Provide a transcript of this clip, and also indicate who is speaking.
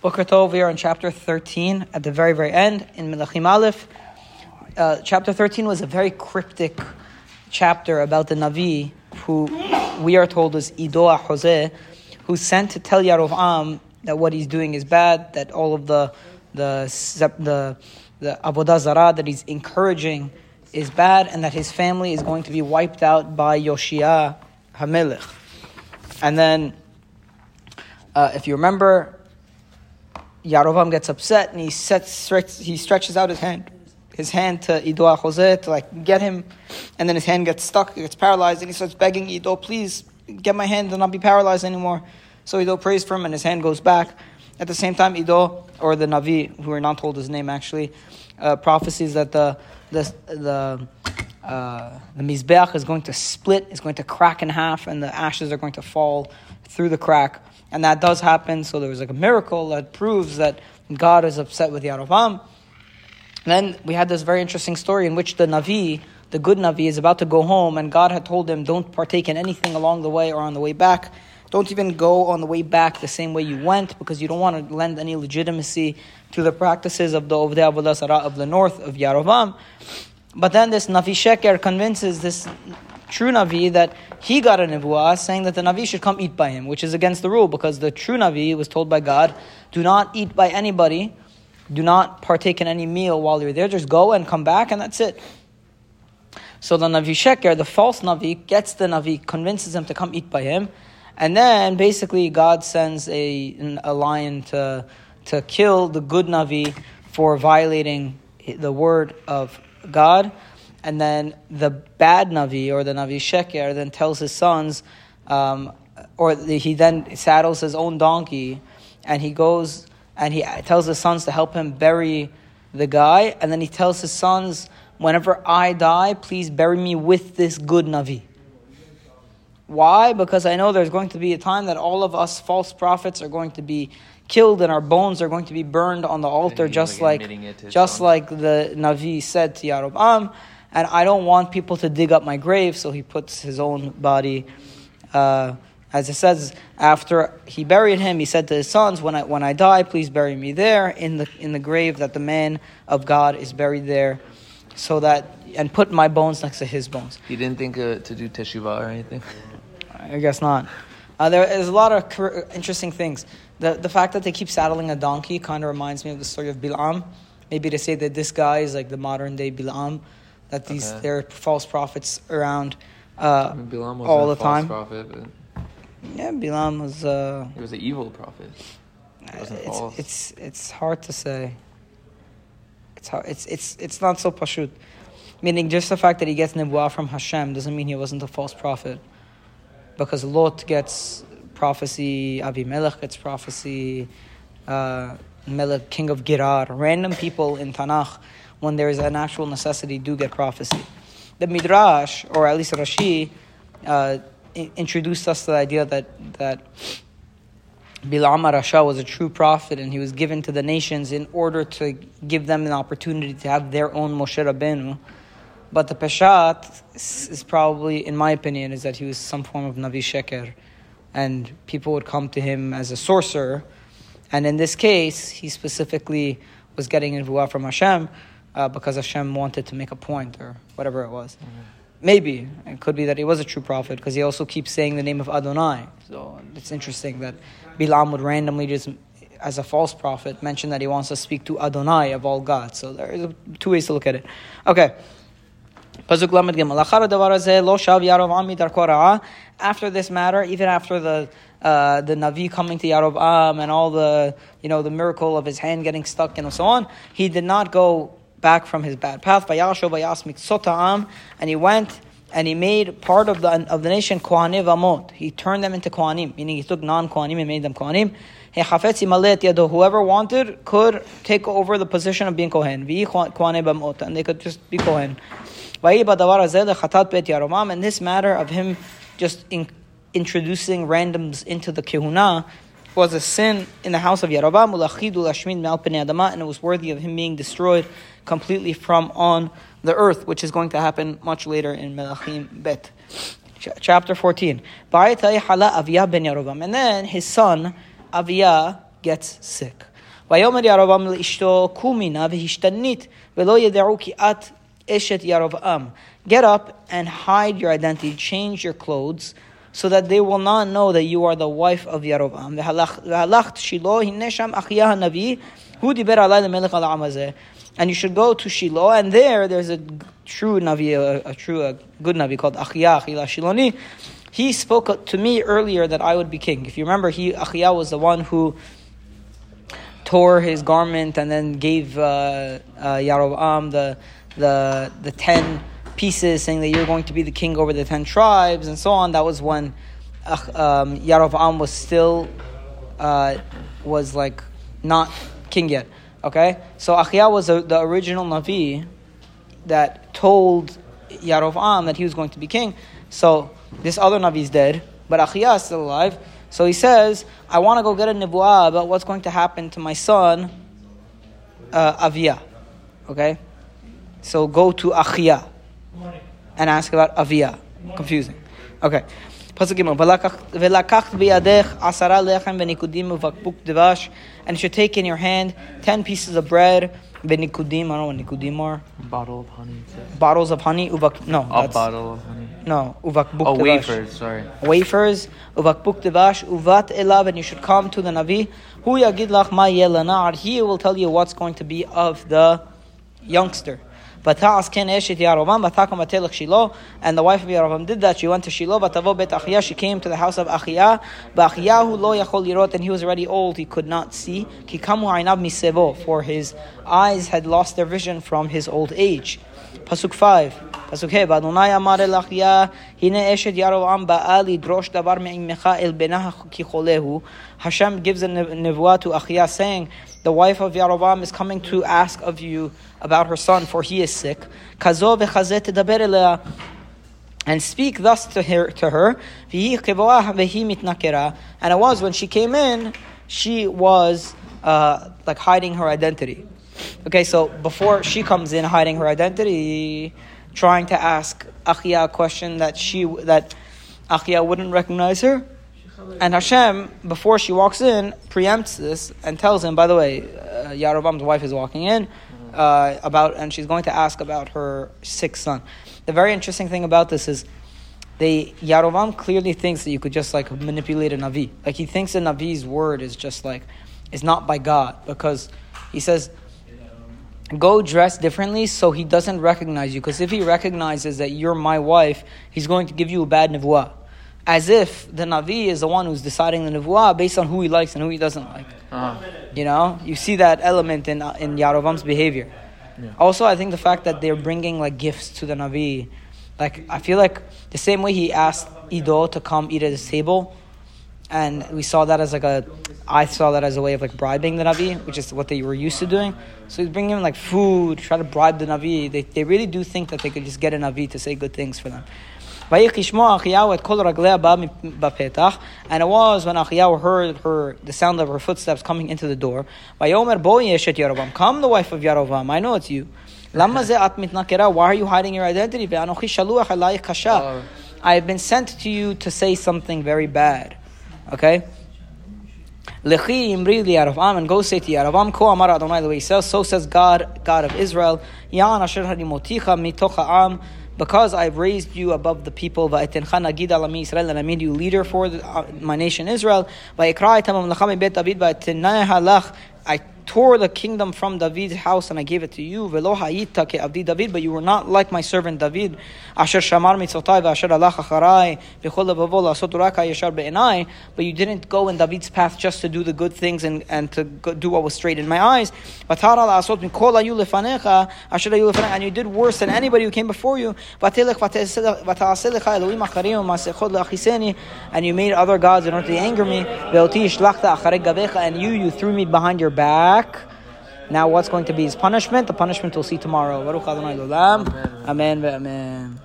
Speaker 1: Boker we are in chapter 13 at the very, very end in Melachim Aleph. Uh, chapter 13 was a very cryptic chapter about the Navi who we are told is Ido Jose, who sent to tell Yarovam that what he's doing is bad, that all of the the the the avodah zarah that he's encouraging is bad, and that his family is going to be wiped out by Yoshia Hamelech. And then, uh, if you remember, Yarovam gets upset and he sets he stretches out his hand, his hand to Ido Jose to like get him, and then his hand gets stuck, he gets paralyzed, and he starts begging Ido, please get my hand and not be paralyzed anymore. So Ido prays for him, and his hand goes back. At the same time, Ido or the Navi, who are not told his name actually, uh, prophecies that the the the uh, the mizbeach is going to split, is going to crack in half, and the ashes are going to fall through the crack. And that does happen. So there was like a miracle that proves that God is upset with Yarovam. Then we had this very interesting story in which the Navi, the good Navi, is about to go home, and God had told him, Don't partake in anything along the way or on the way back. Don't even go on the way back the same way you went because you don't want to lend any legitimacy to the practices of the Ovdei Zarah of the north of Yarovam. But then this Navi Sheker convinces this true Navi that he got a Nibuah saying that the Navi should come eat by him, which is against the rule because the true Navi was told by God, do not eat by anybody, do not partake in any meal while you're there, just go and come back and that's it. So the Navi Sheker, the false Navi, gets the Navi, convinces him to come eat by him, and then basically God sends a, a lion to, to kill the good Navi for violating the word of God. And then the bad Navi or the Navi Sheker then tells his sons, um, or the, he then saddles his own donkey and he goes and he tells his sons to help him bury the guy. And then he tells his sons, whenever I die, please bury me with this good Navi. Why? Because I know there's going to be a time that all of us false prophets are going to be killed and our bones are going to be burned on the altar, just like just like the Navi said to Yarovam. And I don't want people to dig up my grave, so he puts his own body. Uh, as it says, after he buried him, he said to his sons, "When I when I die, please bury me there in the in the grave that the man of God is buried there, so that and put my bones next to his bones."
Speaker 2: He didn't think uh, to do teshuvah or anything.
Speaker 1: I guess not. Uh, there is a lot of interesting things. The, the fact that they keep saddling a donkey kind of reminds me of the story of Bilam. Maybe to say that this guy is like the modern day Bilam, that these okay. there are false prophets around uh, I mean, all the time. Prophet. Yeah, Bilam was. Uh,
Speaker 2: he was an evil prophet.
Speaker 1: It it's, it's it's hard to say. It's hard, it's it's it's not so pashut. Meaning, just the fact that he gets nebuah from Hashem doesn't mean he wasn't a false prophet because Lot gets prophecy, Avimelech gets prophecy, uh, Melech, king of Gerar. Random people in Tanakh, when there is an actual necessity, do get prophecy. The Midrash, or at least Rashi, uh, introduced us to the idea that that Bilam Rasha was a true prophet and he was given to the nations in order to give them an opportunity to have their own Moshe Rabbeinu but the Peshat is probably, in my opinion, is that he was some form of Navi Sheker. And people would come to him as a sorcerer. And in this case, he specifically was getting Nevuah from Hashem uh, because Hashem wanted to make a point or whatever it was. Mm-hmm. Maybe. It could be that he was a true prophet because he also keeps saying the name of Adonai. So it's interesting that Bilam would randomly just, as a false prophet, mention that he wants to speak to Adonai of all gods. So there are two ways to look at it. Okay. After this matter, even after the uh, the Navi coming to Yarovam and all the you know the miracle of his hand getting stuck and so on, he did not go back from his bad path. And he went and he made part of the of the nation Kohanim Bamot. He turned them into Kohanim, meaning he took non Kohanim and made them Kohanim. Whoever wanted could take over the position of being Kohen. And they could just be Kohen. And this matter of him just in, introducing randoms into the kehunah was a sin in the house of Yeroboam, and it was worthy of him being destroyed completely from on the earth, which is going to happen much later in Melachim Bet. Chapter 14. And then his son, Aviyah, gets sick. ויאמר ירבעם לאשתו קומי נא והשתנית ולא ידעו כי את Ishet Yarovam, get up and hide your identity, change your clothes, so that they will not know that you are the wife of Yarovam. And you should go to Shiloh, and there there's a true Navi, a, a true a good Navi called Achiyah, Achila Shiloni. He spoke to me earlier that I would be king. If you remember, he Achiyah was the one who tore his garment and then gave uh, uh Yarovam the the, the ten pieces, saying that you're going to be the king over the ten tribes and so on. That was when uh, um, Yarovam was still uh, was like not king yet. Okay, so Achia was the, the original Navi that told Yarovam that he was going to be king. So this other Navi is dead, but Achia is still alive. So he says, I want to go get a nibuah about what's going to happen to my son, uh, Avia. Okay? So go to Achia and ask about Avia. Confusing. Okay. פסוק ג' "ולקחת- ולקחת בידך עשרה לחם וניקודים ובקבוק דבש and you should take in your hand ten pieces of bread וניקודים, I don't know what ניקודים are,
Speaker 2: Bottle of honey. it says.
Speaker 1: bottles of honey, ubak, no,
Speaker 2: A
Speaker 1: that's,
Speaker 2: bottle of honey.
Speaker 1: no, ubakbuk
Speaker 2: Oh,
Speaker 1: devash.
Speaker 2: wafers. Sorry.
Speaker 1: wafers, ubakbuk devash, uvat elav, and you should come to the Navi. Hu yagid lach ma yeh lanar. He will tell you what's going to be of the youngster. Vata'as ken eshet Yarovam, vatakam atelech Shiloh, and the wife of Yarovam did that. She went to Shiloh, vatavo bet Achia. She came to the house of Achia, Ba'achiyahu lo yachol lirot, and he was already old. He could not see. Ki kamu ainav misevo, for his eyes had lost their vision from his old age. Pasuk 5. Pasuk Hey, ואדוני אמר אל אחיה, הנה אשת ירבעם באה לדרוש דבר מעמך אל בנה כי חולה הוא. Hashem gives a nevuah to Achia saying, the wife of Yarovam is coming to ask of you about her son, for he is sick. כזו וכזה תדבר אליה. And speak thus to her, to her, והיא כבואה והיא מתנכרה. And it was when she came in, she was uh, like hiding her identity. Okay, so before she comes in hiding her identity, trying to ask Achia a question that she that Achia wouldn't recognize her, and Hashem, before she walks in, preempts this and tells him, by the way, uh, Yarovam's wife is walking in uh, about, and she's going to ask about her sick son. The very interesting thing about this is, they Yarovam clearly thinks that you could just like manipulate a navi. Like he thinks a navi's word is just like is not by God because he says go dress differently so he doesn't recognize you. Because if he recognizes that you're my wife, he's going to give you a bad nivuah. As if the Navi is the one who's deciding the nivuah based on who he likes and who he doesn't like.
Speaker 2: Uh,
Speaker 1: You know, you see that element in uh, in Yarovam's behavior.
Speaker 2: Yeah.
Speaker 1: Also, I think the fact that they're bringing like gifts to the Navi, like I feel like the same way he asked Ido to come eat at his table, and we saw that as like a I saw that as a way of like bribing the Navi, which is what they were used to doing. So he's bringing him like food, try to bribe the Navi. They, they really do think that they could just get a Navi to say good things for them. And it was when Achiyahu heard her the sound of her footsteps coming into the door. Come, the wife of Yarovam, I know it's you. Why are you hiding your identity? I have oh. been sent to you to say something very bad. Okay? Lechi imri li Yaravam, and go say to Yaravam, Ko amar Adonai says, so says God, God of Israel, Yan asher harimoticha mitoch am, because I've raised you above the people, va'etencha nagid ala mi Israel, and I made you leader for the, uh, my nation Israel, va'ikra et hamamlecha mi bet David, va'etenai halach, I tore the kingdom from David's house and I gave it to you. Velo avdi David, but you were not like my servant David. Asher shamar. But you didn't go in David's path just to do the good things and, and to do what was straight in my eyes. V'tara lefanecha. And you did worse than anybody who came before you. And you made other gods in order to anger me. And you, you threw me behind your back. Now, what's going to be his punishment? The punishment we'll see tomorrow. Amen. Amen.